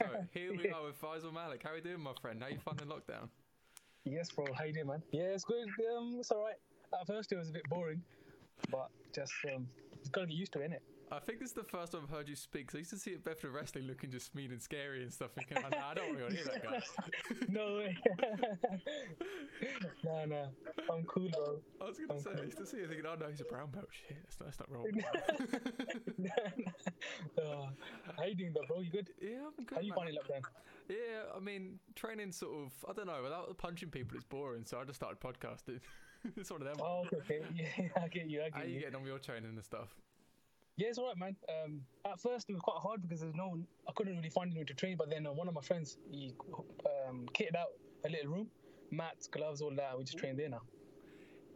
So here we are with Faisal Malik. How are you doing, my friend? How you finding lockdown? Yes, bro. How you doing, man? Yeah, it's good. Um, it's all right. At first, it was a bit boring, but just um, it's gotta get used to it, innit? I think this is the first time I've heard you speak. So I used to see at Bedford Wrestling looking just mean and scary and stuff. Thinking, no, I don't want to hear that guy. no way. no, no. I'm cool, bro. I was gonna say, I used to see you thinking, oh no, he's a brown belt. Shit, that's not, that's not wrong. uh, how you doing, though, bro? You good? yeah, I'm good. How you finding lockdown? Yeah, I mean, training sort of, I don't know, without punching people, it's boring. So I just started podcasting. it's one of them. Oh, okay. Yeah, I get you. I How get you How you. getting on with your training and stuff? Yeah, it's alright, man. Um, at first it was quite hard because there's no, one- I couldn't really find anyone to train. But then uh, one of my friends, he um, kitted out a little room, mats, gloves, all that. We just trained there now.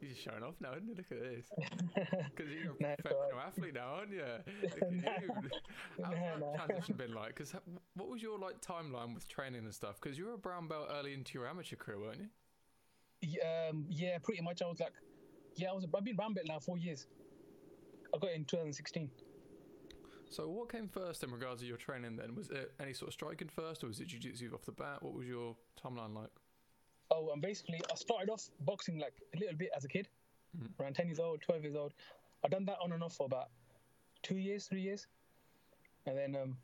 You're just showing off now, isn't it? Look at this. Because you're a Nah, professional alright. athlete now, aren't you? Look at you. How's Nah, that nah. transition been like? Because what was your like timeline with training and stuff? Because you were a brown belt early into your amateur career, weren't you? Yeah, um, yeah, pretty much. I was like, yeah, I was. I've been brown belt now four years. I got it in 2016. So what came first in regards to your training then? Was it any sort of striking first, or was it jiu-jitsu off the bat? What was your timeline like? Oh, and basically, I started off boxing like a little bit as a kid, Mhm. around 10 years old, 12 years old. I done that on and off for about two years, three years, and then um,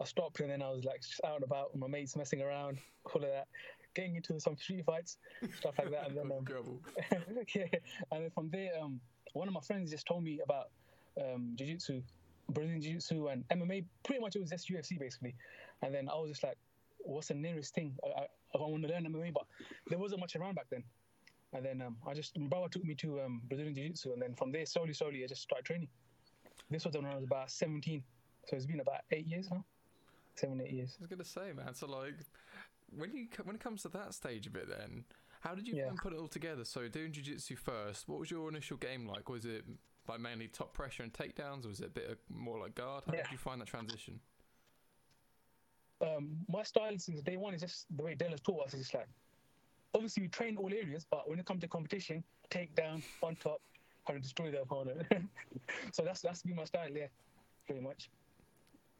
I stopped, and then I was like just out and about with my mates, messing around, all of that, getting into some street fights, stuff like that, and then um, yeah, and then from there, um, one of my friends just told me about um, jiu-jitsu, Brazilian jiu-jitsu, and MMA. Pretty much, it was just UFC basically. And then I was just like, "What's the nearest thing? I, I, I want to learn MMA, but there wasn't much around back then." And then um, I just my brother took me to um, Brazilian jiu-jitsu, and then from there, slowly, slowly, I just started training. This was when I was about 17, so it's been about eight years now, seven, eight years. I was gonna say, man. So like, when you when it comes to that stage of it, then how did you Yeah. put it all together? So doing jiu-jitsu first, what was your initial game like? Was it like mainly top pressure and takedowns, or was it a bit of more like guard? How Yeah. did you find that transition? um, my style since day one is just the way Della's taught us. It's like obviously we train all areas, but when it comes to competition, take down on top, how to destroy the opponent. so that's that's been my style, yeah, pretty much.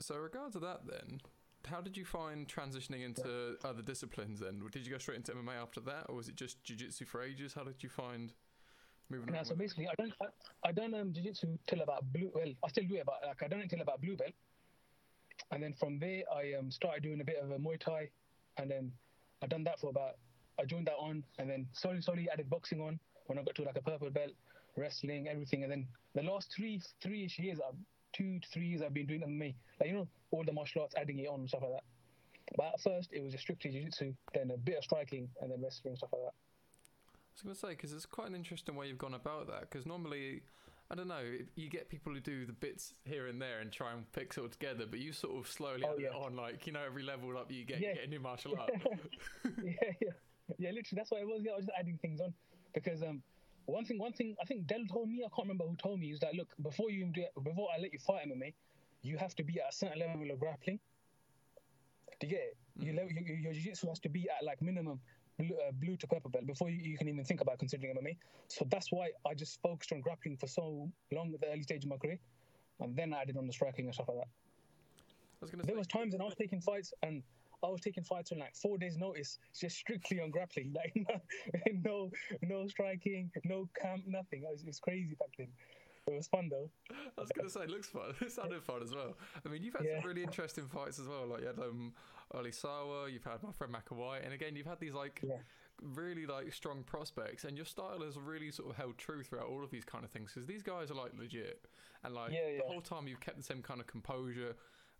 So in regard to that, then, how did you find transitioning into other disciplines? Then, did you go straight into MMA after that, or was it just jiu-jitsu for ages? How did you find moving on? so basically, I don't I, I done um, jiu-jitsu till about blue. Well, I still do it, but like I done it till about blue belt, and then from there I um, started doing a bit of a Muay Thai, and then I done that for about. I joined that on, and then slowly, slowly added boxing on when I got to like a purple belt, wrestling, everything, and then the last three three-ish years, I've, two to three years, I've been doing MMA, like you know, all the martial arts, adding it on and stuff like that. But at first, it was just strictly jiu-jitsu, then a bit of striking, and then wrestling and stuff like that. I was going to say because it's quite an interesting way you've gone about that. Because normally, I don't know, you get people who do the bits here and there and try and fix it all together, but you sort of slowly Oh, add it yeah. on, like you know, every level up you get, Yeah. you get a new martial art. yeah, yeah, yeah. Literally, that's what it was. Yeah, I was just adding things on because um, one thing, one thing, I think Del told me. I can't remember who told me. Is that look before you do it, before I let you fight MMA, you have to be at a certain level of grappling. Do you get it? You level, your, your jiu-jitsu has to be at like minimum blue, uh, blue to purple belt before you, you can even think about considering MMA. So that's why I just focused on grappling for so long at the early stage of my career, and then I added on the striking and stuff like that. Was There say, was times when I was taking fights and I was taking fights on like four days' notice, just strictly on grappling, like no, no striking, no camp, nothing. It was, it was crazy back then. It was fun though. I was to say, it looks fun. It sounded fun as well. I mean, you've had Yeah. some really interesting fights as well. Like you had um, Ali Sawa, you've had my friend McAwhite, and again, you've had these like Yeah. really like strong prospects, and your style has really sort of held true throughout all of these kind of things because these guys are like legit, and like Yeah, the whole time you've kept the same kind of composure,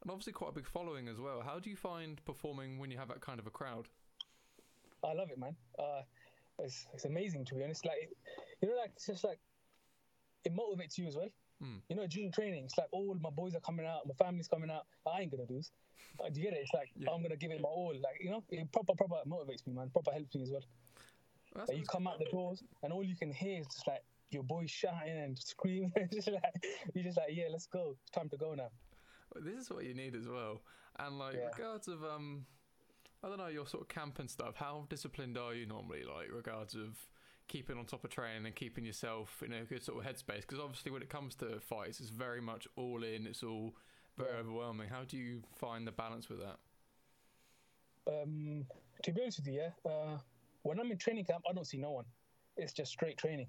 and obviously quite a big following as well. How do you find performing when you have that kind of a crowd? I love it, man. Uh, it's, it's amazing to be honest. Like, you know, like it's just like it motivates you as well. Hmm. You know, during training, it's like all my boys are coming out, my family's coming out. I ain't gonna do this. Uh, do you get it? It's like Yeah. I'm gonna give it my all. Like, you know, it proper, proper motivates me, man. Proper helps me as well. That's Like you come out the doors and all you can hear is just like your boys shouting and screaming. just like you're just like, yeah, let's go. It's time to go now. This is what you need as well. And like Yeah. regards of um I don't know, your sort of camp and stuff, how disciplined are you normally, like regards of keeping on top of training and keeping yourself in a good sort of headspace? Because obviously when it comes to fights it's very much all in, it's all very Yeah. overwhelming. How do you find the balance with that? Um, to be honest with you, yeah, uh, when I'm in training camp, I don't see no one. It's just straight training.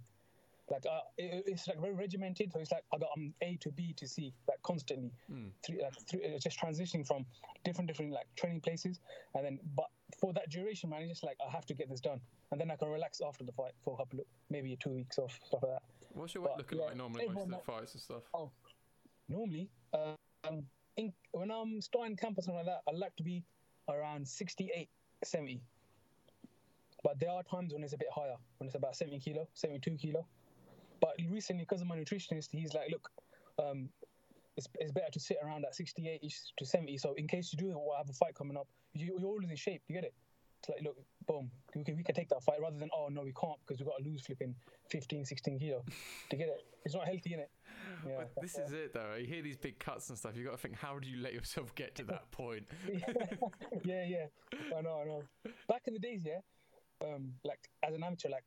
Like uh, it, it's like very regimented. So it's like I got um, A to B to C, like constantly. Mm. Three, like three, it's just transitioning from different different like training places, and then but for that duration, man, it's just like I have to get this done, and then I can relax after the fight for a couple, of, maybe two weeks off, stuff like that. What's your weight But, looking yeah, like normally most of the fights and stuff? Oh, normally, um, in, when I'm starting camp or something like that, I like to be around 68, 70. But there are times when it's a bit higher, when it's about 70 kilo, 72 kilo. But recently, because of my nutritionist, he's like, look, um, it's, it's better to sit around at 68 to 70. So in case you do have a fight coming up, you, you're always in shape. You get it? It's like, look, boom, we can, we can take that fight rather than, oh, no, we can't because we've got to lose flipping 15, 16 kilo. to get it? It's not healthy, innit? Yeah. But this is it though. You hear these big cuts and stuff. You've got to think, how do you let yourself get to that point? yeah, yeah. I know, I know. Back in the days, yeah, um, like as an amateur, like,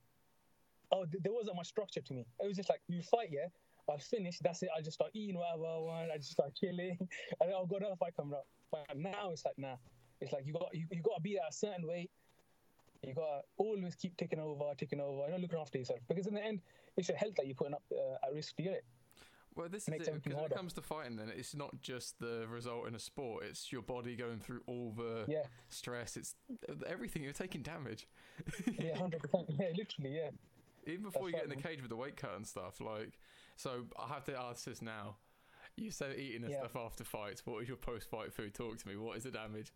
oh, there wasn't much structure to me. It was just like you fight, yeah. I'll finish. That's it. I'll just start eating whatever I want. I just start chilling, and then I'll go another fight coming up. But now it's like, nah. It's like you got you, you got to be at a certain weight. You got to always keep taking over, taking over. You're not looking after yourself because in the end, it's your health that you're putting up uh, at risk. You get it? Well, this is it. Because when it comes to fighting, then it's not just the result in a sport. It's your body going through all the Yeah, stress. It's everything. You're taking damage. yeah, hundred percent. Yeah, literally, yeah. Even before you get in the cage with the weight cut and stuff, like, so I have to ask this now. You said eating and Yeah. stuff after fights. What is your post-fight food? Talk to me. What is the damage?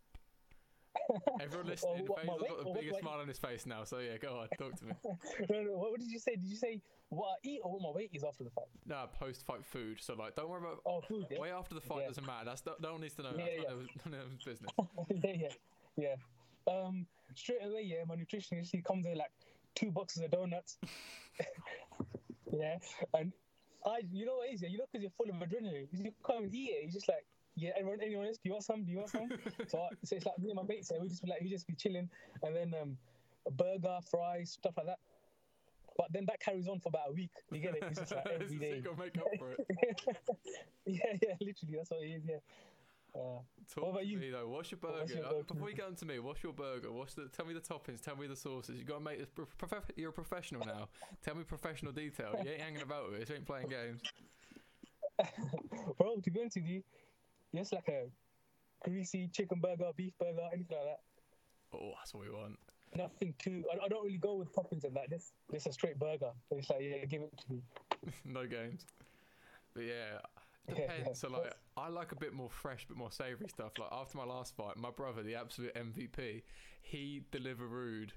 Everyone listening, Faisal's weight got the biggest smile on his face now. So yeah, go on, talk to me. no, no. What, did you say? Did you say what I eat or what my weight is after the fight? No, post-fight food. So like, don't worry about Oh, food. Yeah, way after the fight. Yeah. Doesn't matter. That's no, no one needs to know. Yeah, That's yeah. none of- none of his business. yeah, yeah, yeah. Um, straight away, yeah. My nutritionist he comes in like two boxes of donuts. yeah, and I, you know what it is? Yeah, you know, because you're full of adrenaline. You can't eat it. He's just like, yeah, everyone, anyone else? Do you want some? Do you want some? so, I, so it's like me and my mates. Yeah, we just be like, we just be chilling, and then um, a burger, fries, stuff like that. But then that carries on for about a week. You get it? It's just like every day. you make up for it. yeah, yeah, literally, that's what it is. Yeah. Uh, Talk about to you? me though. What's your burger? What's your Uh. Before you get on to me, what's your burger? What's the? Tell me the toppings. Tell me the sauces. You got to make this. Prof- you're a professional now. tell me professional detail. You ain't hanging about with it. You ain't playing games. bro, to be honest with you, just like a greasy chicken burger, beef burger, anything like that. Oh, that's what we want. Nothing too. I, I don't really go with toppings and that. Just, just a straight burger. It's like, yeah, give it to me. no games. But yeah, Yeah, depends. yeah. So like, I like a bit more fresh, bit more savoury stuff. Like after my last fight, my brother, the absolute MVP, he delivered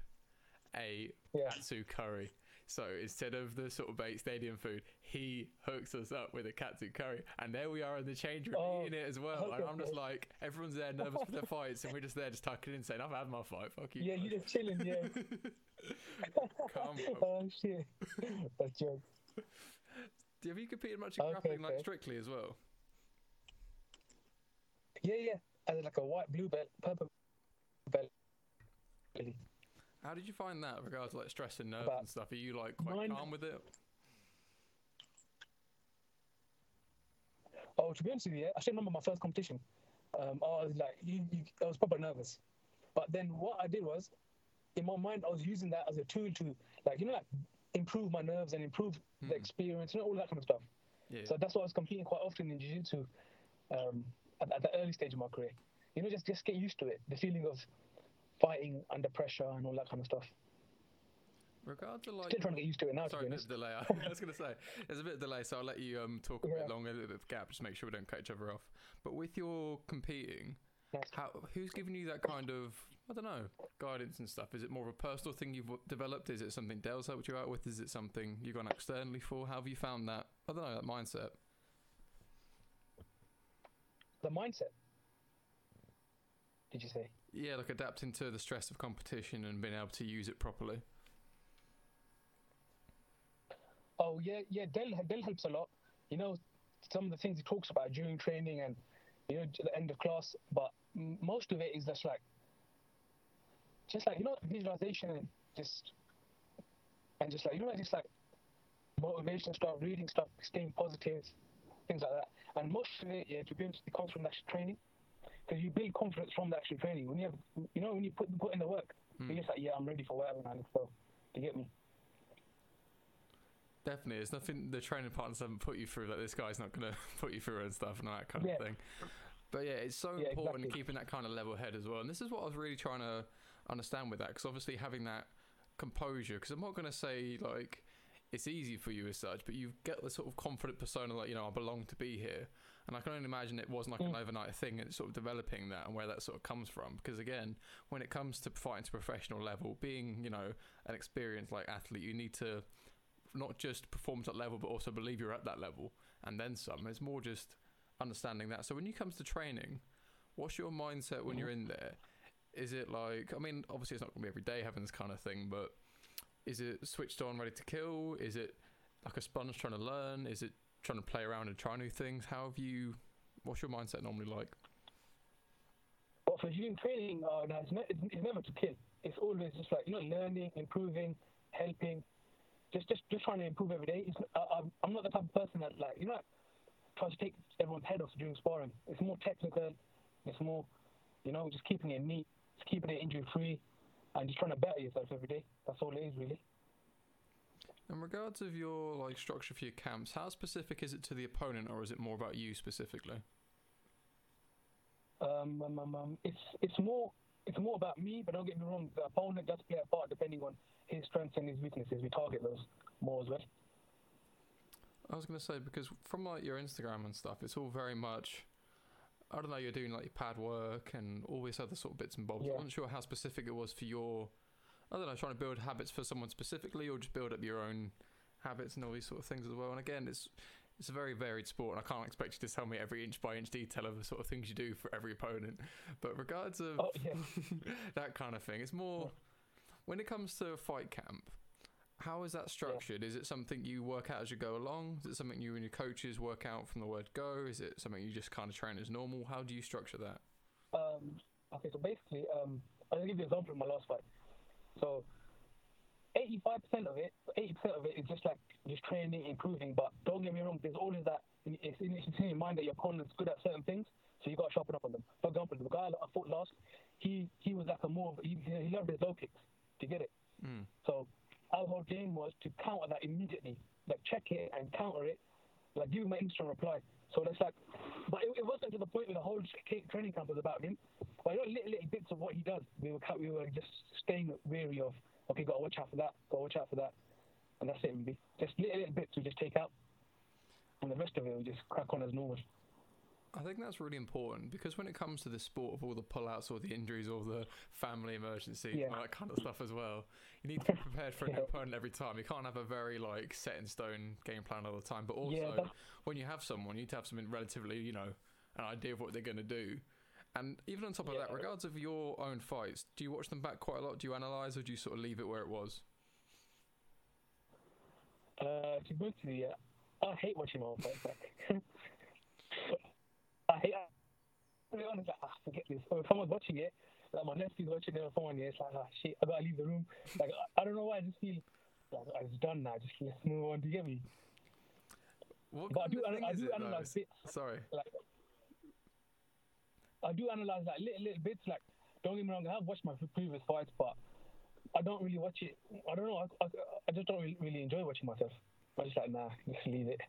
a Yeah. katsu curry. So instead of the sort of baked stadium food, he hooks us up with a katsu curry, and there we are in the change room Oh, eating it as well. And I'm just like, everyone's there nervous for their fights, and we're just there just tucking in, saying, "I've had my fight. Fuck you." Yeah, guys." you just chilling. Yeah. Calm, oh shit. That's joke. Have you competed much in Okay, grappling, like strictly as well? Yeah, yeah. As like a white, blue belt, purple belt. How did you find that, regards to like stress and nerves About and stuff? Are you like quite nine- calm with it? Oh, to be honest with you, yeah, I still remember my first competition. Um, I was like, you, you, I was proper nervous. But then what I did was, in my mind, I was using that as a tool to, like, you know, like improve my nerves and improve Hmm. the experience, you know, all that kind of stuff. Yeah. So that's what I was competing quite often in jiu-jitsu um, at, at the early stage of my career. You know, just just get used to it, the feeling of fighting under pressure and all that kind of stuff. Regard to like. Still trying to get used to it now, Sorry, to a be bit of delay. I was going to say there's a bit of delay, so I'll let you um, talk a bit longer, a little bit of gap, just make sure we don't cut each other off. But with your competing, how who's giving you that kind of I don't know guidance and stuff? Is it more of a personal thing you've w- developed? Is it something Dale's helped you out with? Is it something you've gone externally for? How have you found that? I don't know that mindset. The mindset. Did you say? Yeah, like adapting to the stress of competition and being able to use it properly. Oh yeah, yeah. Del Del helps a lot. You know, some of the things he talks about during training and you know at the end of class, but most of it is just like, just like you know, visualization and just and just like you know, just like motivation stuff, reading stuff, staying positive, things like that. And most of it, yeah, to be honest, it comes from actually training. because you build confidence from the actual training. When you have, you know, when you put put in the work, Mm. you're just like, yeah, I'm ready for whatever, man. So, you get me? Definitely, there's nothing the training partners haven't put you through that this guy's not going to put you through and stuff and all that kind Yeah. of thing. But yeah, it's so Yeah, important exactly. keeping that kind of level head as well. And this is what I was really trying to understand with that, because obviously having that composure. Because I'm not going to say like it's easy for you as such, but you get the sort of confident persona like you know I belong to be here. And I can only imagine it wasn't like an Mm. overnight thing. It's sort of developing that and where that sort of comes from. Because again, when it comes to fighting to professional level, being you know an experienced like athlete, you need to not just perform to that level, but also believe you're at that level and then some. It's more just understanding that. So when you comes to training, what's your mindset when Mhm. you're in there? Is it like I mean, obviously it's not gonna be every day having this kind of thing, but is it switched on, ready to kill? Is it like a sponge trying to learn? Is it trying to play around and try new things? How have you? What's your mindset normally like? Well, for doing training, uh, no, it's, ne- it's, never to kill. It's always just like you know, learning, improving, helping, just just just trying to improve every day. Uh, I'm, I'm not the type of person that like you know, tries to take everyone's head off during sparring. It's more technical. It's more, you know, just keeping it neat, just keeping it injury free, and just trying to better yourself every day. That's all it is really. In regards of your like structure for your camps, how specific is it to the opponent, or is it more about you specifically? Um, um, um, um, it's it's more it's more about me, but don't get me wrong. The opponent does play a part depending on his strengths and his weaknesses. We target those more as well. I was gonna say because from like your Instagram and stuff, it's all very much. I don't know. You're doing like your pad work and all these other sort of bits and bobs. I Yeah. wasn't sure how specific it was for your. I don't know, trying to build habits for someone specifically, or just build up your own habits and all these sort of things as well. And again, it's it's a very varied sport, and I can't expect you to tell me every inch by inch detail of the sort of things you do for every opponent. But regards of Oh yeah. that kind of thing, it's more when it comes to a fight camp. How is that structured? Is it something you work out as you go along? Is it something you and your coaches work out from the word go? Is it something you just kind of train as normal? How do you structure that? Um, okay, so basically, um, I'll give you an example of my last fight. So, 85% of it, 80% of it is just like just training, improving. But don't get me wrong, there's always that. It's in, it's in your mind that your opponent's good at certain things, so you got to sharpen up on them. For example, the guy I fought last, he he was like a more he, he learned his low kicks. Do you get it? Mm. So our whole game was to counter that immediately, like check it and counter it, like give him an instant reply. So that's like, but it, it wasn't to the point where the whole tra- training camp was about him. But you know, little, little bits of what he does, we were we were just staying wary of. Okay, got to watch out for that. Got to watch out for that, and that's it. Just little, little bits we just take out, and the rest of it we just crack on as normal. I think that's really important because when it comes to the sport of all the pullouts or the injuries or the family emergencies Yeah. and that kind of stuff as well, you need to be prepared for a new Yeah. opponent every time. You can't have a very like set in stone game plan all the time. But also, Yeah, when you have someone, you need to have something relatively, you know, an idea of what they're going to do. And even on top of that, regards of your own fights, do you watch them back quite a lot? Do you analyze, or do you sort of leave it where it was? Uh, to be honest with you, I hate watching my own fights back. I be honest, like, ah, forget this. Or if someone's watching it, like my nephew's watching it on someone, yeah, it's like, ah, shit, I gotta leave the room. Like, I, I don't know why, I just feel like "Ah, it's done now. Just let's move on. Do you get me? What But I do, thing I do though? analyze bits. Sorry. Like, I do analyze like little, little bits. Like, don't get me wrong, I have watched my previous fights, but I don't really watch it. I don't know. I, I, I just don't really, really enjoy watching myself. I'm just like, nah, just leave it.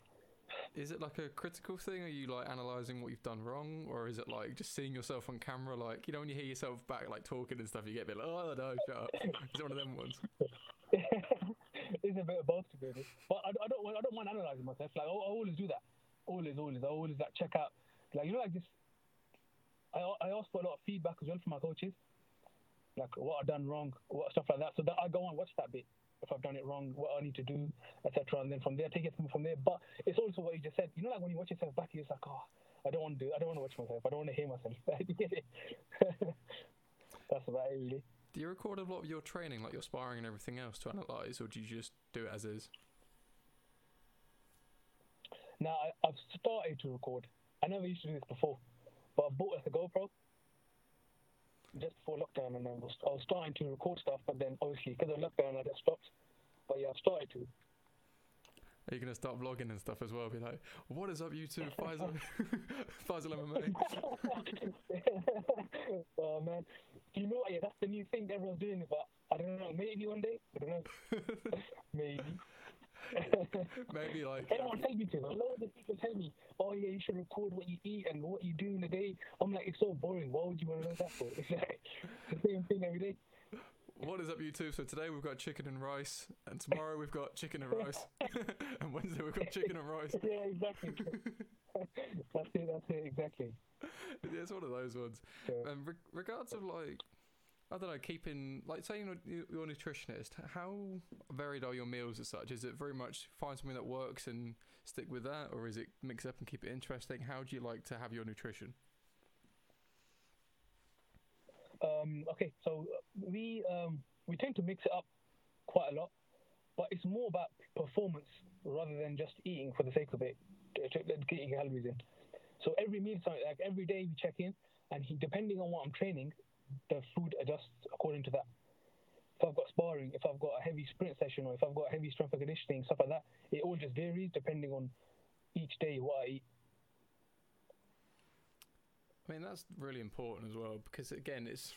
Is it like a critical thing? Are you like analysing what you've done wrong? Or is it like just seeing yourself on camera? Like, you know, when you hear yourself back, like talking and stuff, you get a bit like, oh, no, shut up. Is it one of them ones? it's a bit of both to be honest. But I, I don't I don't mind analyzing myself. Like I, I always do that. Always, always. I always like check out. Like you know, like just. I I ask for a lot of feedback as well from my coaches. Like what I've done wrong, what stuff like that. So that I go and watch that bit. If I've done it wrong, what I need to do, etc. And then from there, take it from, from there. But it's also what you just said. You know, like when you watch yourself back, you're just like, oh, I don't want to do. I don't want to watch myself. I don't want to hear myself. You get it? That's about it, really. Do you record a lot of your training, like your sparring and everything else, to analyse, or do you just do it as is? Now I, I've started to record. I never used to do this before, but I bought like a GoPro just before lockdown, and I was, I was starting to record stuff. But then obviously because of lockdown, I just stopped. But yeah, I've started to. Are you gonna start vlogging and stuff as well? Be like, what is up, YouTube? Faisal, Faisal MMA. oh man, do you know what? Yeah, that's the new thing everyone's doing. But I don't know. Maybe one day. I don't know. maybe. Maybe like Everyone tell me to. A lot of the people tell me, "Oh yeah, you should record what you eat and what you do in the day." I'm like, it's so boring. Why would you want to know that for? It's like the same thing every day. What is up, YouTube? So today we've got chicken and rice, and tomorrow we've got chicken and rice, and Wednesday we've got chicken and rice. Yeah, exactly. that's it. That's it. Exactly. Yeah, it's one of those ones. And re- regards of like, I don't know, keeping like say you're, a nutritionist, how varied are your meals as such? Is it very much find something that works and stick with that, or is it mix up and keep it interesting? How do you like to have your nutrition? Um, okay, so we um, we tend to mix it up quite a lot, but it's more about performance rather than just eating for the sake of it, getting calories in. So every meal, like every day we check in, and he, depending on what I'm training, the food adjusts according to that. If I've got sparring, if I've got a heavy sprint session, or if I've got heavy strength and conditioning, stuff like that, it all just varies depending on each day what I eat. I mean, that's really important as well because again, it's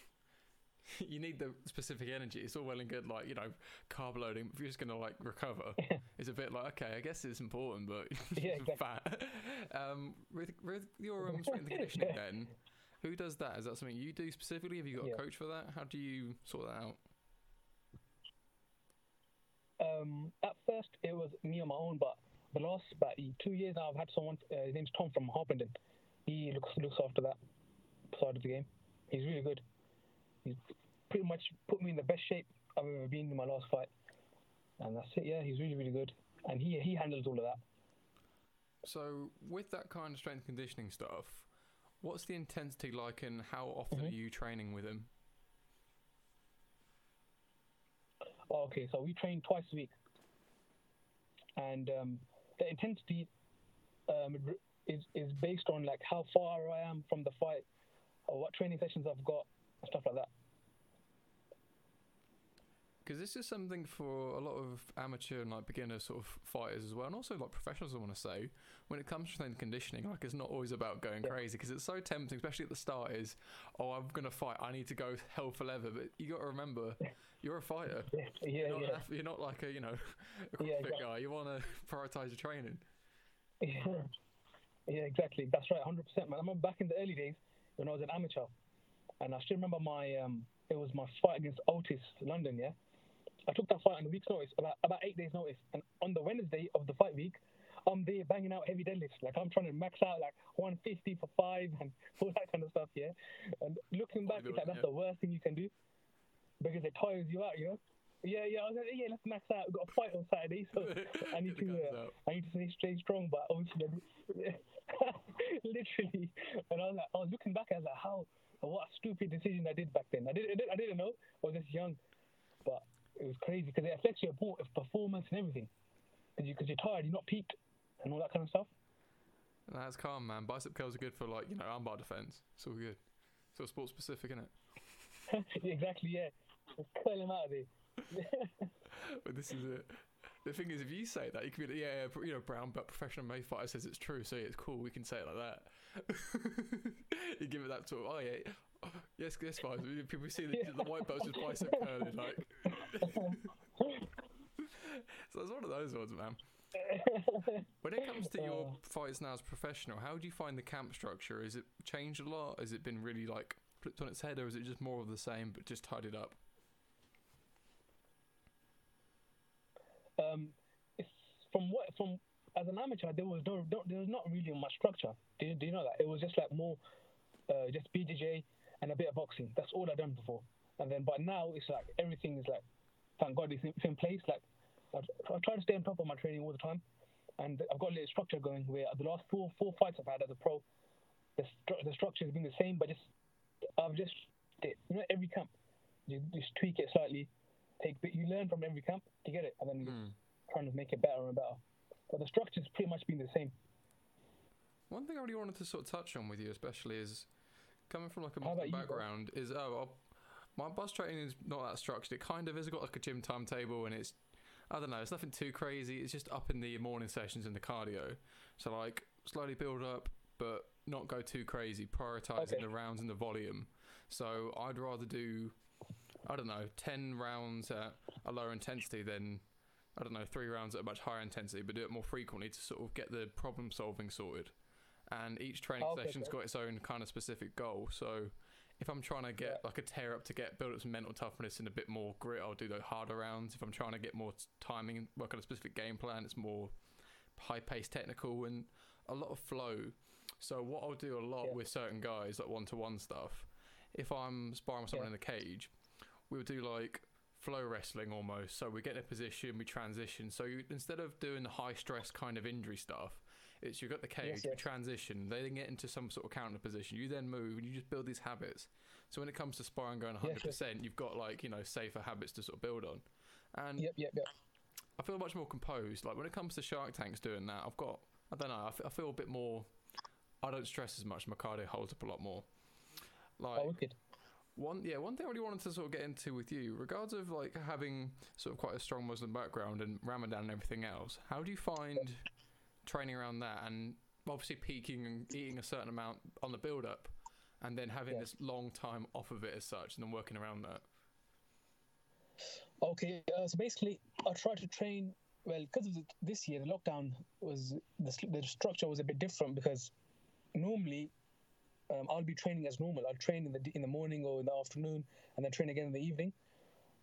you need the specific energy. It's all well and good, like you know, carb loading. If you're just gonna like recover, it's a bit like okay, I guess it's important, but Yeah, exactly. fat. Um, with with your um, strength and conditioning, then who does that? Is that something you do specifically? Have you got Yeah. a coach for that? How do you sort that out? um, at first it was me on my own, but the last about two years now, I've had someone. Uh, his name's Tom from Harpenden. He looks looks after that side of the game. He's really good. He's pretty much put me in the best shape I've ever been in my last fight, and that's it. Yeah, he's really really good, and he he handles all of that. So with that kind of strength conditioning stuff, what's the intensity like, and how often Mhm. are you training with him? Oh, okay, so we train twice a week, and um, the intensity um, is is based on like how far I am from the fight, or what training sessions I've got, stuff like that. Because this is something for a lot of amateur and like beginner sort of fighters as well, and also like professionals. I want to say, when it comes to strength conditioning, like it's not always about going Yeah. crazy because it's so tempting, especially at the start. Is oh, I'm gonna fight, I need to go hell for leather, but you got to remember, you're a fighter. Yeah, yeah, You're not, yeah. you're not like a you know a Yeah, exactly. guy. You want to prioritize your training. Yeah, yeah, exactly. That's right, hundred percent, man. I remember back in the early days when I was an amateur, and I still remember my um, it was my fight against Otis London. Yeah, I took that fight on a week's notice, about about eight days notice, and on the Wednesday of the fight week, I'm there banging out heavy deadlifts. Like I'm trying to max out like 150 for five and all that kind of stuff. Yeah, and looking back, it's like that's Yeah. the worst thing you can do because it tires you out. You know. Yeah, yeah. I was like, yeah, let's max out. We've got a fight on Saturday, so I need to. Uh. I need to stay, stay strong, but obviously, literally, and I was like, I was looking back, I was like, how, what a stupid decision I did back then. I didn't, I didn't, I didn't know, I was just young, but it was crazy because it affects your performance and everything. Because you, cause you're tired, you're not peaked, and all that kind of stuff. That's calm, man. Bicep curls are good for like you know armbar defense. It's all good. It's all sports specific, isn't it? exactly, yeah. Just curl him out of there. But this is it. The thing is, if you say that, you can be like, yeah, yeah, you know, brown belt professional MMA fighter says it's true, so yeah, it's cool. We can say it like that. you give it that sort of, oh yeah, oh, yes, yes, guys. People see the, the white belts just bicep curling, like. so it's one of those ones, man. When it comes to your Uh. fights now as professional, how do you find the camp structure? Has it changed a lot? Has it been really like flipped on its head, or is it just more of the same but just tidied up? um, it's from what from as an amateur there was no, no there was not really much structure. Do you, do you know that? It was just like more uh, just BJJ and a bit of boxing. That's all I done before. And then but now it's like everything is like thank God it's in, it's in place. Like I, I try to stay on top of my training all the time, and I've got a little structure going where the last four four fights I've had as a pro, the stru- the structure has been the same, but just I've just you know every camp you just tweak it slightly. Take, but you learn from every camp. You get it, and then Hmm. trying to make it better and better. But the structure's pretty much been the same. One thing I really wanted to sort of touch on with you, especially, is coming from like a Muslim about you, background. Is oh, I'll, my bus training is not that structured. It kind of is got like a gym timetable, and it's I don't know. It's nothing too crazy. It's just up in the morning sessions in the cardio. So like slowly build up, but not go too crazy. Prioritizing Okay. the rounds and the volume. So I'd rather do, I don't know, ten rounds at a lower intensity than. I don't know, three rounds at a much higher intensity, but do it more frequently to sort of get the problem solving sorted. And each training Okay, session's okay. got its own kind of specific goal. So if I'm trying to get Yeah. like a tear up to get build up some mental toughness and a bit more grit, I'll do the harder rounds. If I'm trying to get more timing, work on a specific game plan, it's more high paced technical and a lot of flow. So what I'll do a lot Yeah. with certain guys, like one to one stuff, if I'm sparring with someone Yeah. in the cage, we'll do like flow wrestling almost. So we get in a position, we transition. So you, instead of doing the high stress kind of injury stuff, it's you've got the cage, Yes, you transition, they then get into some sort of counter position. You then move and you just build these habits. So when it comes to sparring going 100%, you've got like, you know, safer habits to sort of build on. And Yep, yep, yep. I feel much more composed. Like when it comes to Shark Tanks doing that, I've got, I don't know, I, f- I feel a bit more, I don't stress as much. My cardio holds up a lot more. Oh, like, Oh, wicked. one yeah one thing i really wanted to sort of get into with you regards of like having sort of quite a strong muslim background and ramadan and everything else how do you find training around that and obviously peaking and eating a certain amount on the build up and then having Yeah. this long time off of it as such and then working around that Okay, uh, so basically, I tried to train. Well, because of the, this year, the lockdown was the, the structure was a bit different because normally um, I'll be training as normal. I'll train in the in the morning or in the afternoon, and then train again in the evening.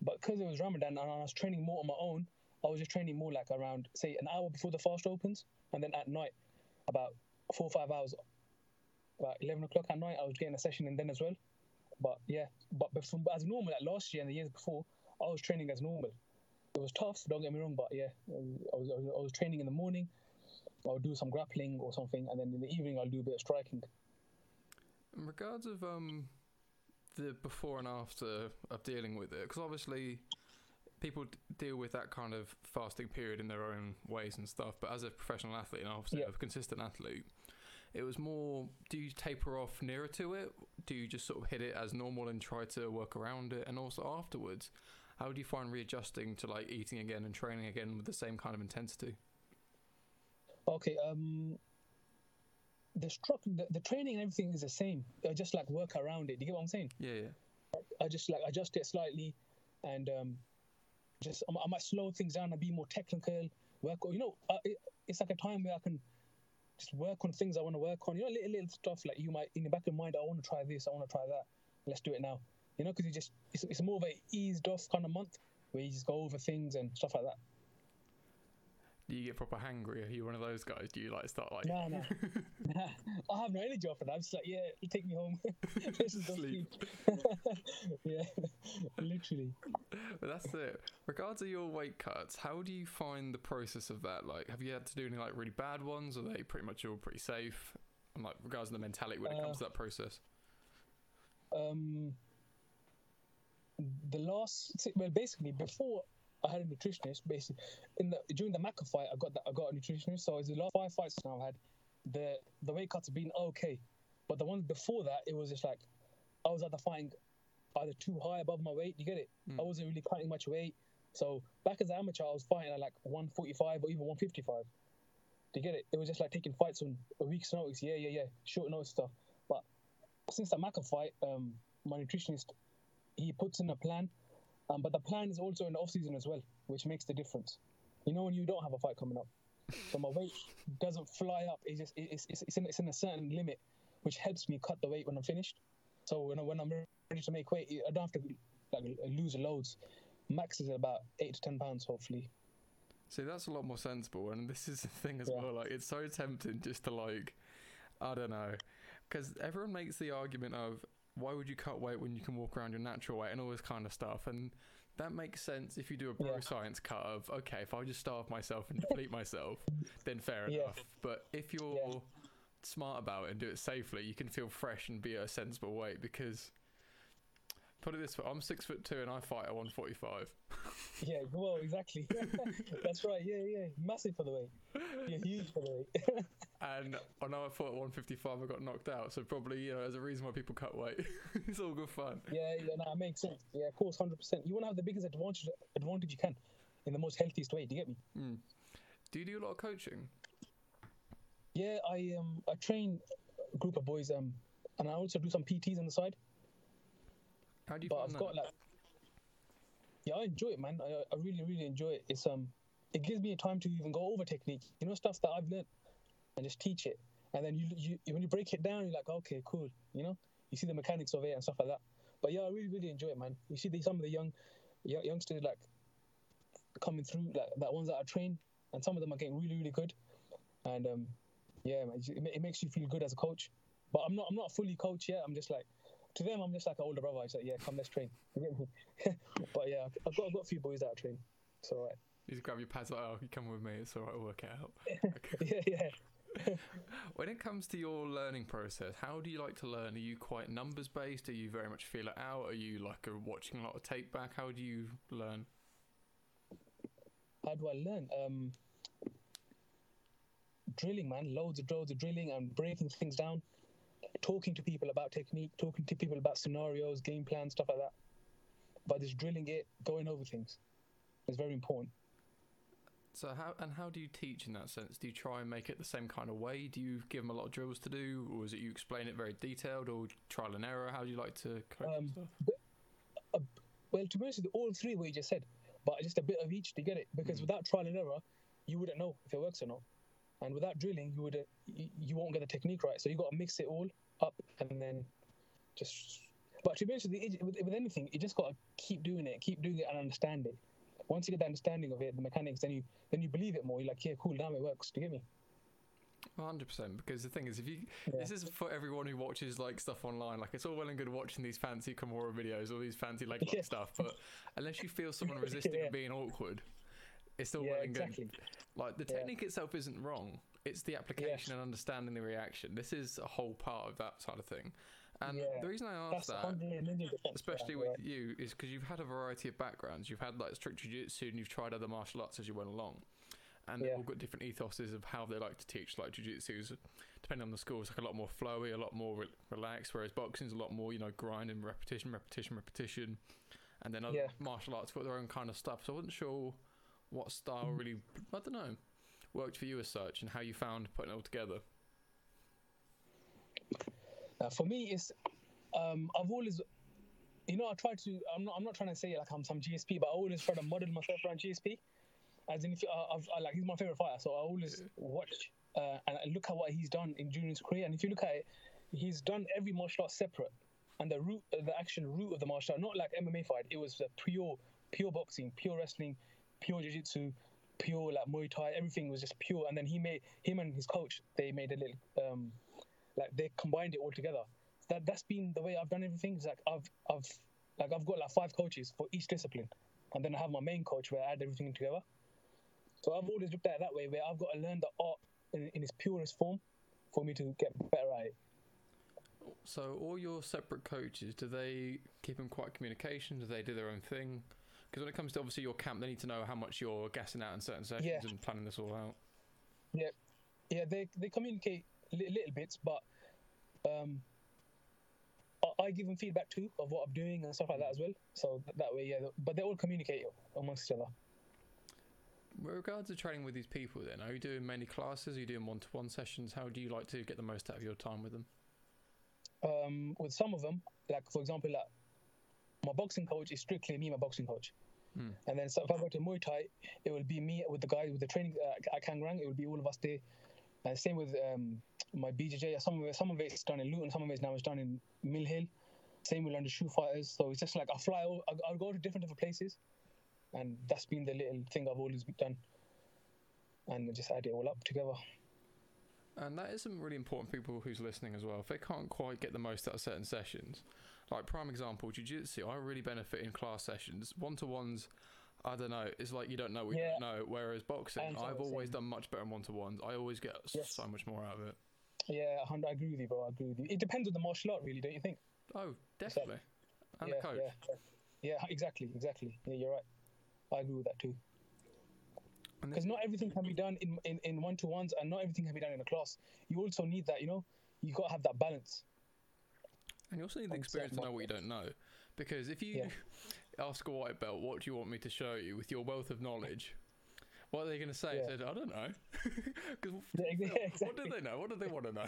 But because it was Ramadan and I was training more on my own, I was just training more like around say an hour before the fast opens, and then at night, about four or five hours, about eleven o'clock at night, I was getting a session in then as well. But yeah, but as normal, like last year and the years before, I was training as normal. It was tough, don't get me wrong, but yeah, I was, I was, I was training in the morning. I would do some grappling or something, and then in the evening I'll do a bit of striking. in regards of um the before and after of dealing with it because obviously people d- deal with that kind of fasting period in their own ways and stuff but as a professional athlete and obviously Yeah. a consistent athlete it was more do you taper off nearer to it do you just sort of hit it as normal and try to work around it and also afterwards how do you find readjusting to like eating again and training again with the same kind of intensity Okay, um, the structure, the, the training and everything is the same. I just like work around it. Do you get what I'm saying? yeah yeah I just like adjust it slightly, and um, just I, might- slow things down and be more technical. Work, you know, uh, it, it's like a time where I can just work on things I want to work on. You know, little little stuff like you might in the back of mind, I want to try this, I want to try that. Let's do it now. You know, because you just it's, it's more of a eased off kind of month where you just go over things and stuff like that. Do you get proper hangry are you one of those guys do you like start like No, no, I have no energy after that. I'm just like, yeah, take me home. this is Sleep. sleep. yeah, literally. But that's it. Regards to your weight cuts, how do you find the process of that? Like, have you had to do any like really bad ones, or are they pretty much all pretty safe? And like, regards to the mentality when it comes Uh, to that process. um, the last well, basically before I had a nutritionist. Basically, in the during the Macca fight, I got that I got a nutritionist. So it's the last five fights now I've had. The the weight cuts have been okay, but the ones before that, it was just like I was either fighting either too high above my weight. You get it? Mm. I wasn't really cutting much weight. So back as an amateur, I was fighting at like 145 or even 155. Do you get it? It was just like taking fights on a week's notice. Yeah, yeah, yeah. Short notice stuff. But since that Macca fight, um, my nutritionist he puts in a plan, um, but the plan is also in the off season as well, which makes the difference. You know when you don't have a fight coming up, so my weight doesn't fly up. It's just it's it's, it's, in, it's in a certain limit, which helps me cut the weight when I'm finished. So when I, when I'm ready to make weight, I don't have to like lose loads. Max is about eight to ten pounds, hopefully. See, that's a lot more sensible, and this is the thing as Yeah. well. Like, it's so tempting just to like, I don't know, because everyone makes the argument of why would you cut weight when you can walk around your natural weight and all this kind of stuff, and that makes sense if you do a bro Yeah. science cut of okay, if I just starve myself and deplete myself, then fair Yeah. enough. But if you're smart about it and do it safely, you can feel fresh and be at a sensible weight because. Put it this way: I'm six foot two and I fight at 145. Yeah, well, exactly. That's right. Yeah, yeah. Massive for the weight. You're huge for the weight. And I know I fought at 155, I got knocked out. So probably, you know, there's a reason why people cut weight. it's all good fun. yeah, yeah, no, it makes sense. Yeah, of course, hundred percent. You want to have the biggest advantage advantage you can. in the most healthiest way. Do you get me? Mm. Do you do a lot of coaching? Yeah, I um I train a group of boys um and I also do some PTs on the side. How do you but I've that? got like yeah, I enjoy it, man. I, I really really enjoy it. It's um it gives me time to even go over technique. You know stuff that I've learned and just teach it. And then you you when you break it down, you're like, okay, cool. You know, you see the mechanics of it and stuff like that. But yeah, I really really enjoy it, man. You see the, some of the young young youngsters like coming through, like that ones that I train, and some of them are getting really really good. And um yeah, man, it, it makes you feel good as a coach. But I'm not I'm not fully coach yet. I'm just like to them, I'm just like an older brother. I like, yeah, come, let's train. You get me? but yeah, I've got, I've got a few boys that I train. So, right. You just grab your pads like, oh, you come with me. It's all right. We'll work it out. yeah, yeah. When it comes to your learning process, how do you like to learn? Are you quite numbers based? Are you very much feel it out? Are you like a, watching a lot of tape back? How do you learn? How do I learn? Um, drilling, man. Loads of loads of drilling and breaking things down. Talking to people about technique, talking to people about scenarios, game plans, stuff like that. But just drilling it, going over things. It's very important. So how and how do you teach in that sense? Do you try and make it the same kind of way? Do you give them a lot of drills to do, or is it you explain it very detailed, or trial and error? How do you like to coach Um, stuff? Well, to be honest all three what you just said, but just a bit of each to get it. Because Mm. without trial and error, you wouldn't know if it works or not. And without drilling, you would uh, you, you won't get the technique right. So you got to mix it all up and then just. But to be honest with with, with anything, you just got to keep doing it, keep doing it, and understand it. Once you get the understanding of it, the mechanics, then you then you believe it more. You're like, yeah, cool, damn, it works. Do you get me? Hundred percent. Because the thing is, if you Yeah. this is for everyone who watches like stuff online. Like it's all well and good watching these fancy Kimura videos, all these fancy leg Yeah. stuff, but unless you feel someone resisting Yeah. and being awkward, it's still yeah, well and exactly. good. Like the Yeah. technique itself isn't wrong. It's the application and understanding the reaction. This is a whole part of that side of thing. And Yeah. the reason I asked That's that 100 million percent especially right. with you, is because you've had a variety of backgrounds. You've had like strict jiu-jitsu and you've tried other martial arts as you went along. And they've all got different ethoses of how they like to teach. Like jiu-jitsu is, depending on the school, it's like a lot more flowy, a lot more re- relaxed, whereas boxing's a lot more, you know, grind and repetition, repetition, repetition. And then other Yeah. martial arts got their own kind of stuff. So I wasn't sure what style really, I don't know, worked for you as such and how you found putting it all together. Uh, for me, it's um, I've always, you know, I try to. I'm not. I'm not trying to say like I'm some GSP, but I always try to model myself around GSP. As in, if uh, I've, I, like he's my favorite fighter, so I always watch uh, and I look at what he's done in his career. And if you look at it, he's done every martial art separate, and the root, the actual root of the martial art, not like MMA fight. It was pure, pure boxing, pure wrestling, pure jiu-jitsu, pure like Muay Thai. Everything was just pure. And then he made him and his coach. They made a little um, like they combined it all together. That that's been the way I've done everything. It's like I've I've like I've got like five coaches for each discipline, and then I have my main coach where I add everything together. So I've always looked at it that way, where I've got to learn the art in, in its purest form for me to get better at it. So all your separate coaches, do they keep in quiet communication? Do they do their own thing? Because when it comes to obviously your camp, they need to know how much you're gassing out in certain sessions Yeah. and planning this all out. Yeah, yeah, they they communicate li- little bits, but um, I, I give them feedback too of what I'm doing and stuff like that as well. So th- that way, yeah. But they all communicate amongst each other. With regards to training with these people, then are you doing many classes? Are you doing one-to-one sessions? How do you like to get the most out of your time with them? um, with some of them, like for example, like my boxing coach is strictly me, my boxing coach. Hmm. And then so if I go to Muay Thai, it will be me with the guy with the training uh, at Kangrang. It will be all of us there. And same with um, my BJJ. Some of it, some of it's done in Luton, some of it's now is done in Mill Hill. Same with London Shootfighters. So it's just like I fly. All, I, I'll go to different different places, and that's been the little thing I've always done. And I just add it all up together. And that is something really important for people who's listening as well. If they can't quite get the most out of certain sessions, like prime example, jiu-jitsu, I really benefit in class sessions. One-to-ones, I don't know, it's like you don't know what you Yeah. don't know. Whereas boxing, I've always done much better in one-to-ones. I always get Yes. so much more out of it. Yeah, I agree with you, bro. I agree with you. It depends on the martial art, really, don't you think? Oh, definitely. And yeah, the coach. Yeah, yeah, exactly, exactly. Yeah, you're right. I agree with that too. Because not everything can be done in, in, in one to ones, and not everything can be done in a class. You also need that, you know. You got to have that balance. And you also need the experience to know what you don't know. Because if you Yeah. ask a white belt, what do you want me to show you with your wealth of knowledge? What are they going to say? Yeah. I said, I don't know. 'Cause Yeah, ex- what do they know? What do they want to know?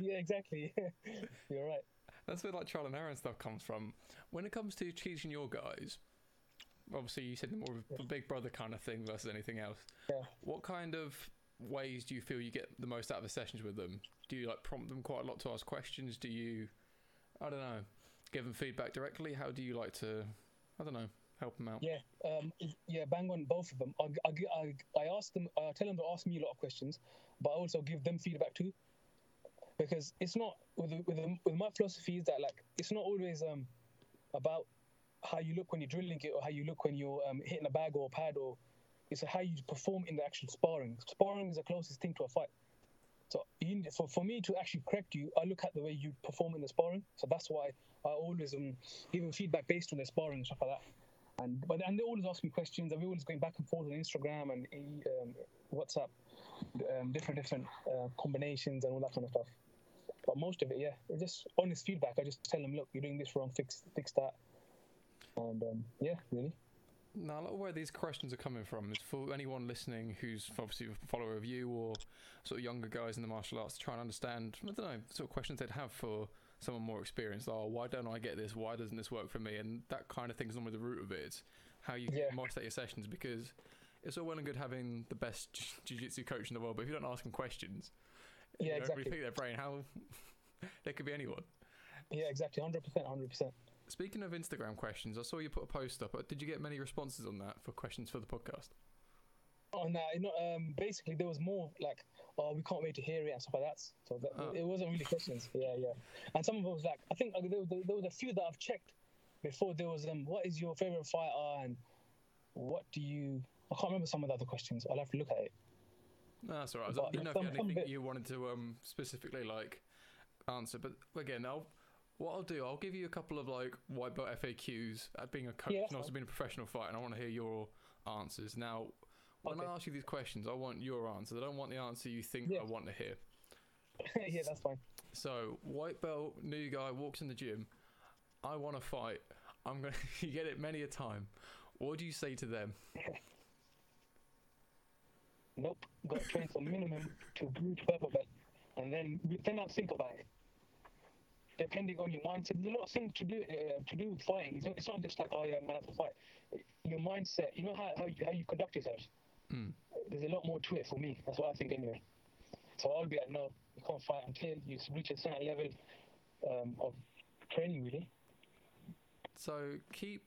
yeah, exactly. You're right. That's where like trial and error and stuff comes from. When it comes to teaching your guys, obviously you said the more of a big brother kind of thing versus anything else. Yeah. What kind of ways do you feel you get the most out of the sessions with them? Do you like prompt them quite a lot to ask questions? Do you, I don't know, give them feedback directly? How do you like to, I don't know, help them out? Yeah, um, yeah, bang on both of them. I, I, I, ask them, I tell them to ask me a lot of questions, but I also give them feedback too, because it's not with with with my philosophy is that like it's not always um about how you look when you're drilling it or how you look when you're um, hitting a bag or a pad or it's how you perform in the actual sparring. Sparring is the closest thing to a fight. So for, for me to actually correct you, I look at the way you perform in the sparring. So that's why I always um, give feedback based on their sparring and stuff like that. And but and they always ask me questions. We're always going back and forth on Instagram and um, WhatsApp, um, different different uh, combinations and all that kind of stuff. But most of it, yeah, it's just honest feedback. I just tell them, look, you're doing this wrong. Fix fix that. And um, yeah, really. Now, a lot of where these questions are coming from is for anyone listening who's obviously a follower of you or sort of younger guys in the martial arts to try and understand, I don't know, sort of questions they'd have for someone more experienced. Oh, why don't I get this? Why doesn't this work for me? And that kind of thing is normally the root of it. It's how you Yeah. moderate your sessions because it's all well and good having the best jiu jitsu coach in the world, but if you don't ask them questions, Yeah, you don't exactly. their brain, how there could be anyone. Yeah, exactly. Hundred percent, hundred percent. Speaking of Instagram questions, I saw you put a post up. Did you get many responses on that for questions for the podcast? Oh no, you um, basically there was more like, oh, we can't wait to hear it and stuff like that. So that, Oh. it wasn't really questions. Yeah, yeah. And some of it was like, I think like, there, there, there was a few that I've checked before. There was um, what is your favorite fighter and what do you? I can't remember some of the other questions. I'll have to look at it. No, that's all right. I But didn't know if you had anything bit- you wanted to um, specifically like answer, but again, I'll what I'll do, I'll give you a couple of like white belt FAQs at uh, being a coach Yeah, and also fine. being a professional fighter, and I want to hear your answers. Now, when Okay. I ask you these questions, I want your answers. I don't want the answer you think Yeah. I want to hear. yeah, that's fine. So, white belt, new guy walks in the gym. I want to fight. I'm gonna. you get it many a time. What do you say to them? Nope. Got to train from minimum to blue to purple belt, and then then I'll think about it. Depending on your mindset, there's a lot of things to do uh, to do with fighting. It's not, it's not just like oh yeah, man, I have to fight. Your mindset, you know how how you, how you conduct yourself. Hmm. There's a lot more to it for me. That's what I think anyway. So I'll be like, no, you can't fight until you reach a certain level um, of training, really. So keep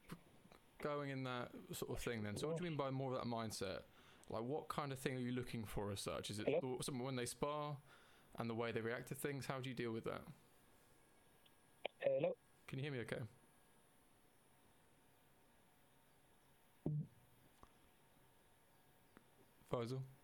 going in that sort of thing then. So what do you mean by more of that mindset? Like what kind of thing are you looking for as such? Is it Hello? when they spar and the way they react to things? How do you deal with that? Hello. Can you hear me okay? Faisal?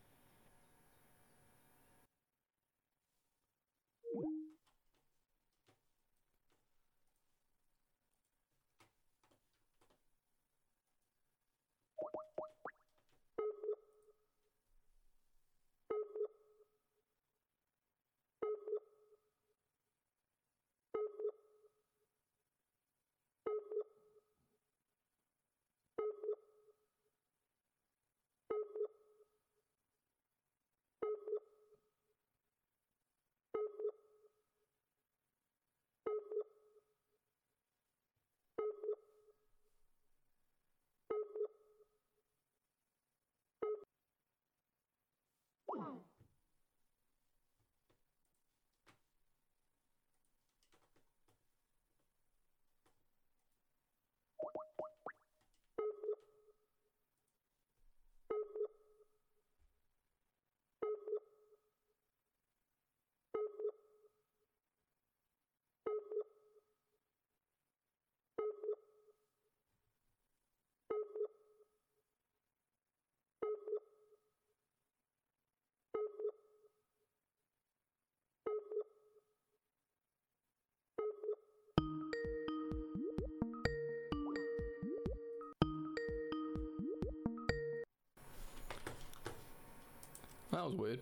That was weird.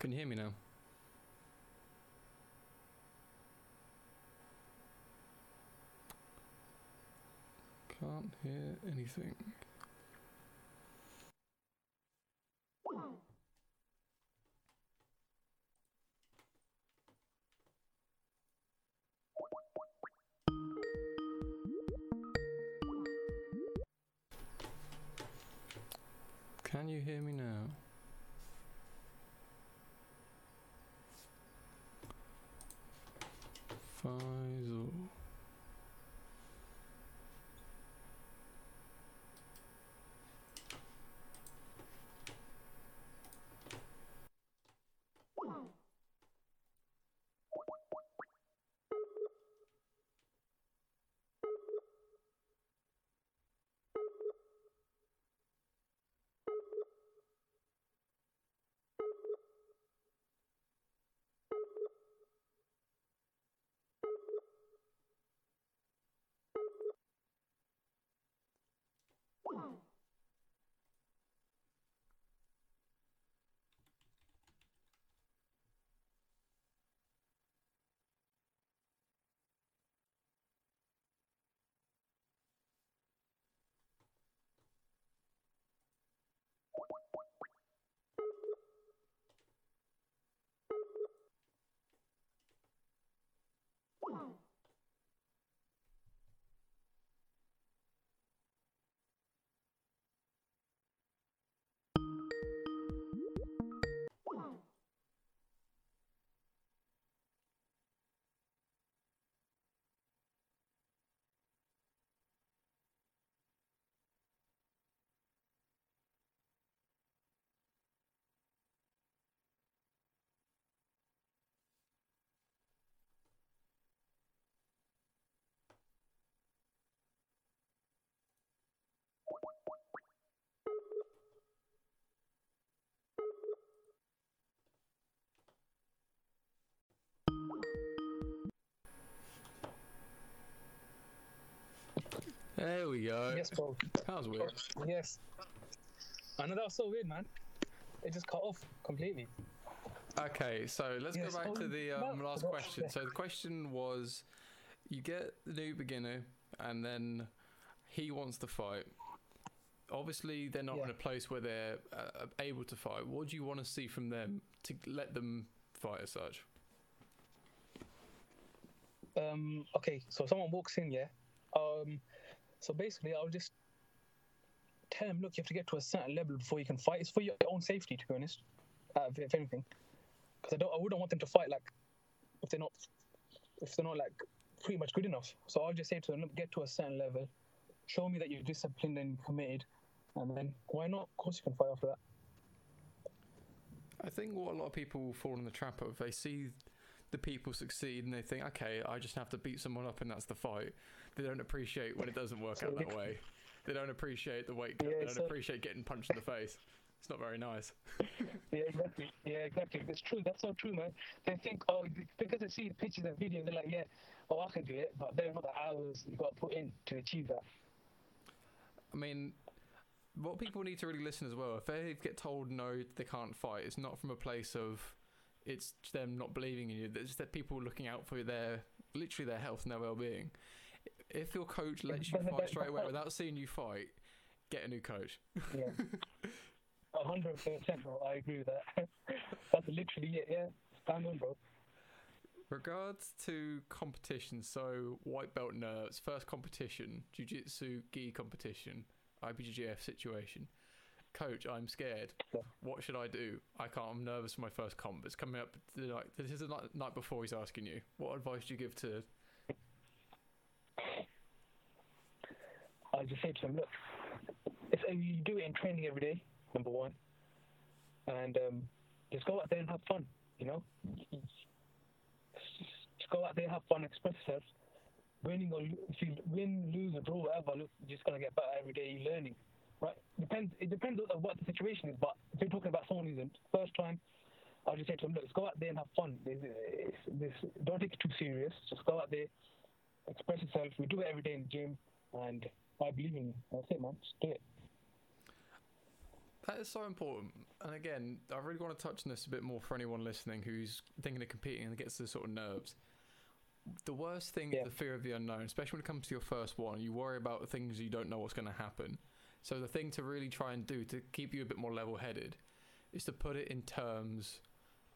Can you hear me now? Can't hear anything. Oh. There we go. Yes, bro. That was weird. Yes. I know that was so weird, man. It just cut off completely. Okay, so let's Yes, go back oh, to the um, no, last question. So the question was, you get the new beginner, and then he wants to fight. Obviously, they're not Yeah. in a place where they're uh, able to fight. What do you want to see from them to let them fight as such? Um, okay, so someone walks in, yeah. Um, so basically, I'll just tell him, look, you have to get to a certain level before you can fight. It's for your own safety, to be honest. Uh, if, if anything, because I don't, I wouldn't want them to fight like if they're not, if they're not like pretty much good enough. So I'll just say to them, look, get to a certain level, show me that you're disciplined and committed, and then why not? Of course, you can fight after that. I think what a lot of people fall in the trap of, they see the people succeed and they think, okay, I just have to beat someone up and that's the fight. They don't appreciate when it doesn't work out that way. They don't appreciate the weight cut. Yeah, they don't so- appreciate getting punched in the face. It's not very nice. Yeah, exactly. Yeah, exactly. It's true. That's so true, man. They think, oh, because they see pictures and videos, they're like, yeah, oh, I can do it. But they're not the hours you've got to put in to achieve that. I mean, what people need to really listen as well, if they get told no, they can't fight, it's not from a place of it's them not believing in you. It's that people looking out for their literally their health and their well being. If your coach lets you fight straight away without seeing you fight, get a new coach. Yeah. Hundred percent, bro. I agree with that. That's literally it. Yeah. Stand on, bro. Regards to competition, so white belt nerves, first competition, jiu-jitsu gi competition, IBJJF situation. Coach, I'm scared. What should I do? I can't. I'm nervous for my first comp. It's coming up. Night, this is the night, night before. He's asking you. What advice do you give to? I just say to him, look, if you do it in training every day, number one, and um, just go out there and have fun. You know, just go out there, have fun, express yourself. Winning or if you win, lose, or draw, whatever, look, you're just gonna get better every day. You're learning, right? Depends. It depends on what the situation is. But if you're talking about someone who's in first time, I'll just say to them, look, let's go out there and have fun. Don't take it too serious. Just go out there, express yourself. We do it every day in the gym, and I believe in you. That's it, man. Just do it. That is so important. And again, I really want to touch on this a bit more for anyone listening who's thinking of competing and gets the sort of nerves. the worst thing Yeah. is the fear of the unknown, especially when it comes to your first one. You worry about the things you don't know what's going to happen. So the thing to really try and do to keep you a bit more level-headed is to put it in terms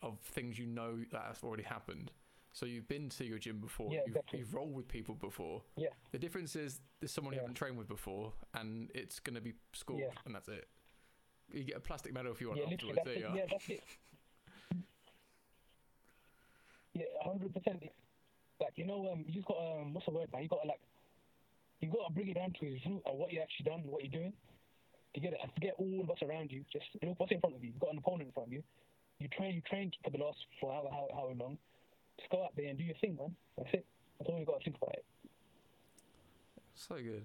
of things you know that have already happened. So you've been to your gym before, Yeah, you've, you've rolled with people before. Yeah. The difference is there's someone you Yeah. haven't trained with before, and it's going to be school, Yeah. and that's it. You get a plastic medal if you want yeah, afterwards. that's There it. you are. Yeah, that's it. Yeah, hundred percent. Like you know, um, you just got um, what's the word, man? You got to like, you got to bring it down to his root and what you actually done, what you're doing. You get it. And forget all what's around you. Just look what's in front of you. You've got an opponent in front of you. You train. You trained for the last for how how how long? Just go out there and do your thing, man. That's it. That's all you got to think about it. So good.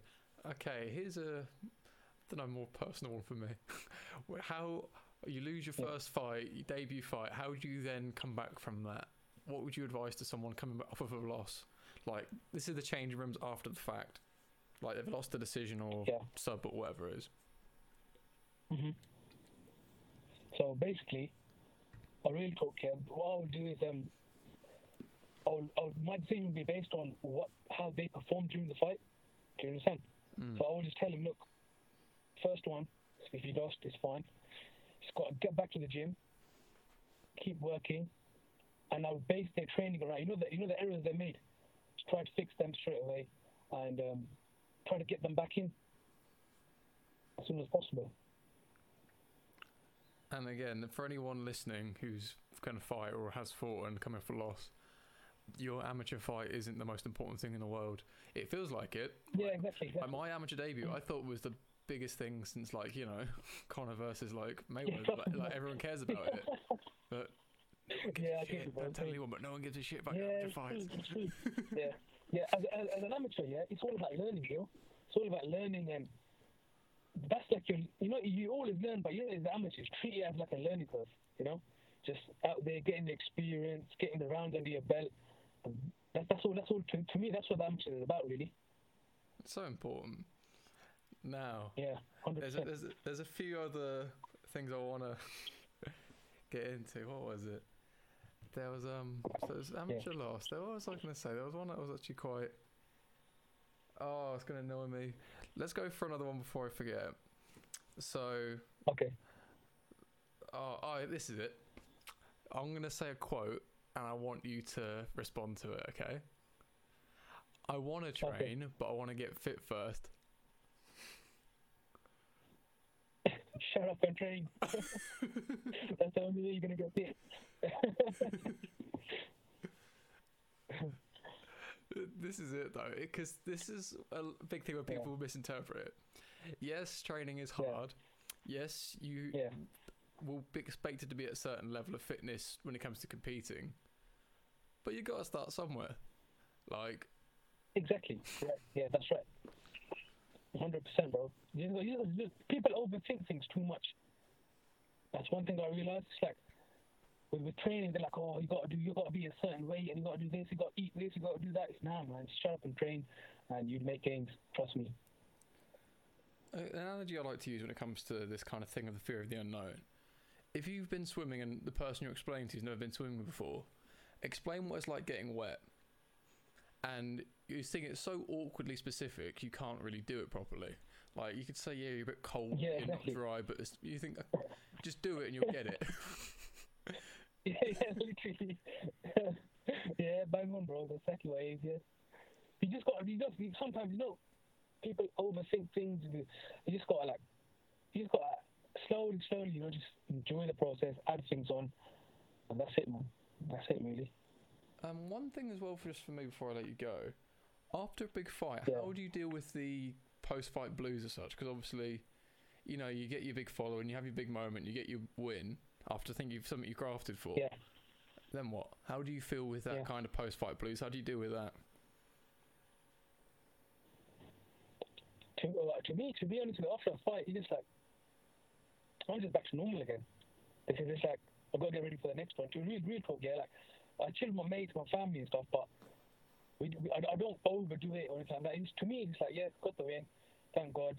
Okay, here's a I don't know more personal one for me. How you lose your first fight, your debut fight. How do you then come back from that? What would you advise to someone coming off of a loss? Like this is the changing rooms after the fact. Like they've lost a decision or Yeah. sub or whatever it is. hmm So basically, a real talk here. What I'll do is um, I'll, I'll my decision will be based on what how they performed during the fight. Do you understand? Mm. So I will just tell him, look, first one, if you lost, it's fine. Just got to get back to the gym, keep working, and I'll base their training around. You know the you know the errors they made. Just try to fix them straight away, and um, try to get them back in as soon as possible. And again, for anyone listening who's going to fight or has fought and come coming for loss, your amateur fight isn't the most important thing in the world. It feels like it, Yeah, exactly. Like exactly. my amateur debut, I thought was the biggest thing since like you know Conor versus like Mayweather. like, like everyone cares about it, but yeah, I shit, don't tell anyone. But no one gives a shit about Yeah, amateur fights. yeah, yeah. As, as, as an amateur, yeah, it's all about learning, yo. It's all about learning, and that's like your, you know, you always learn, but you know, as amateurs, treat it as like a learning curve, you know, just out there getting the experience, getting the rounds under your belt. That, that's all. That's all. To, to me, that's what the amateur is about, really. It's so important. Now, Yeah, there's a, there's a, there's a few other things I want to get into. What was it? There was um, so there was amateur loss. There what was I going to say? There was one that was actually quite. Oh, it's going to annoy me. Let's go for another one before I forget. So, Okay. Oh, oh, this is it. I'm going to say a quote and I want you to respond to it, okay? I want to Okay. train, but I want to get fit first. Shut up and train. that's the only way you're gonna get fit. This is it, though, because this is a big thing where Yeah. people misinterpret it. Yes, training is Yeah. hard. Yes, you Yeah. will be expected to be at a certain level of fitness when it comes to competing. But you've got to start somewhere. Like, Exactly. Right. Yeah, that's right. Hundred percent, bro. You know, you know, people overthink things too much. That's one thing I realized. It's like with, with training, they're like, "Oh, you got to do, you got to be a certain way, and you got to do this, you got to eat this, you got to do that." It's nah, man. Just shut up and train, and you'd make gains. Trust me. An analogy I like to use when it comes to this kind of thing of the fear of the unknown. If you've been swimming and the person you're explaining to has never been swimming before, explain what it's like getting wet. And you think it's so awkwardly specific, you can't really do it properly. Like you could say, yeah, you're a bit cold, Yeah, you're exactly. not dry, but you think, just do it and you'll get it. Yeah, yeah, literally. yeah, bang on, bro. That's exactly what it is. Yeah. You just got. You just. You, sometimes you know, people overthink things. You, you just gotta like. You just gotta slowly, slowly. You know, just enjoy the process, add things on, and that's it, man. That's it, really. Um, one thing as well, for just for me before I let you go, after a big fight, Yeah. how do you deal with the post-fight blues as such? Because obviously, you know, you get your big follow and you have your big moment, you get your win after think you've something you grafted for. Yeah. Then what? How do you feel with that Yeah. kind of post-fight blues? How do you deal with that? To, uh, to me, to be honest with you, after a fight, you just like, I'm just back to normal again. Because it's like, I've got to get ready for the next one. To real, real talk, yeah, like, I chill with my mates, my family and stuff, but we, we, I, I don't overdo it or anything like that. It's, to me, it's like, yeah, got the win. Thank God.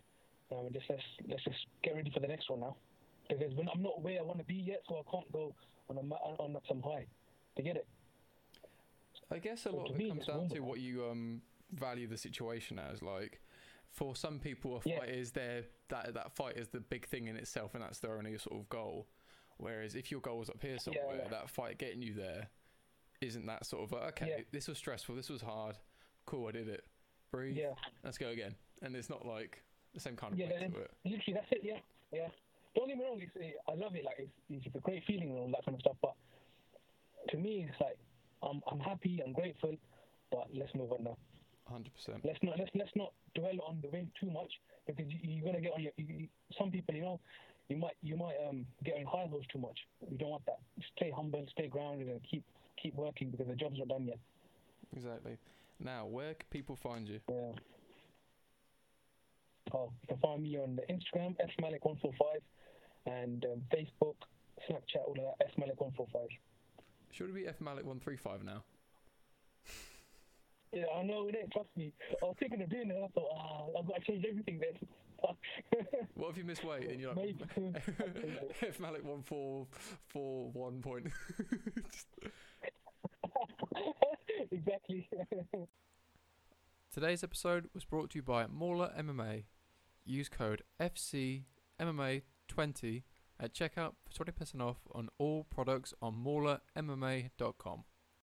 Um, just let's, let's just get ready for the next one now. Because when I'm not where I want to be yet, so I can't go on, a, on some high. To get it. I guess a lot of it comes down to what you um value the situation as. Like, for some people, a Yeah. fight is their that that fight is the big thing in itself, and that's their only sort of goal. Whereas if your goal is up here somewhere, yeah. that fight getting you there isn't that sort of like, okay, Yeah. this was stressful, this was hard, cool, I did it, breathe, Yeah, let's go again, and it's not like the same kind of Yeah, weight to it. literally that's it. Yeah, yeah. Don't get me wrong. It's, eh, I love it. Like it's, it's a great feeling and all that kind of stuff. But to me, it's like I'm I'm happy. I'm grateful. But let's move on now. Hundred percent. Let's not let's let's not dwell on the win too much because you, you're gonna get on your. You, you- some people, you know, you might you might um get on high horse too much. We don't want that. Stay humble, stay grounded, and keep keep working because the job's not done yet. Exactly. Now, where can people find you? Yeah. Oh, you can find me on the Instagram fmalik145 and um, Facebook, Snapchat, all of that fmalik145. Should it be fmalik135 now? Yeah, I know it. Trust me. I was thinking of doing it. I thought, ah, I've got to change everything then. What if you miss weight and you're like Maybe soon. I'll change it. F Malik one four four one point? exactly. Today's episode was brought to you by Mauler MMA. Use code FCMMA20 at checkout for 20% off on all products on maulermma.com.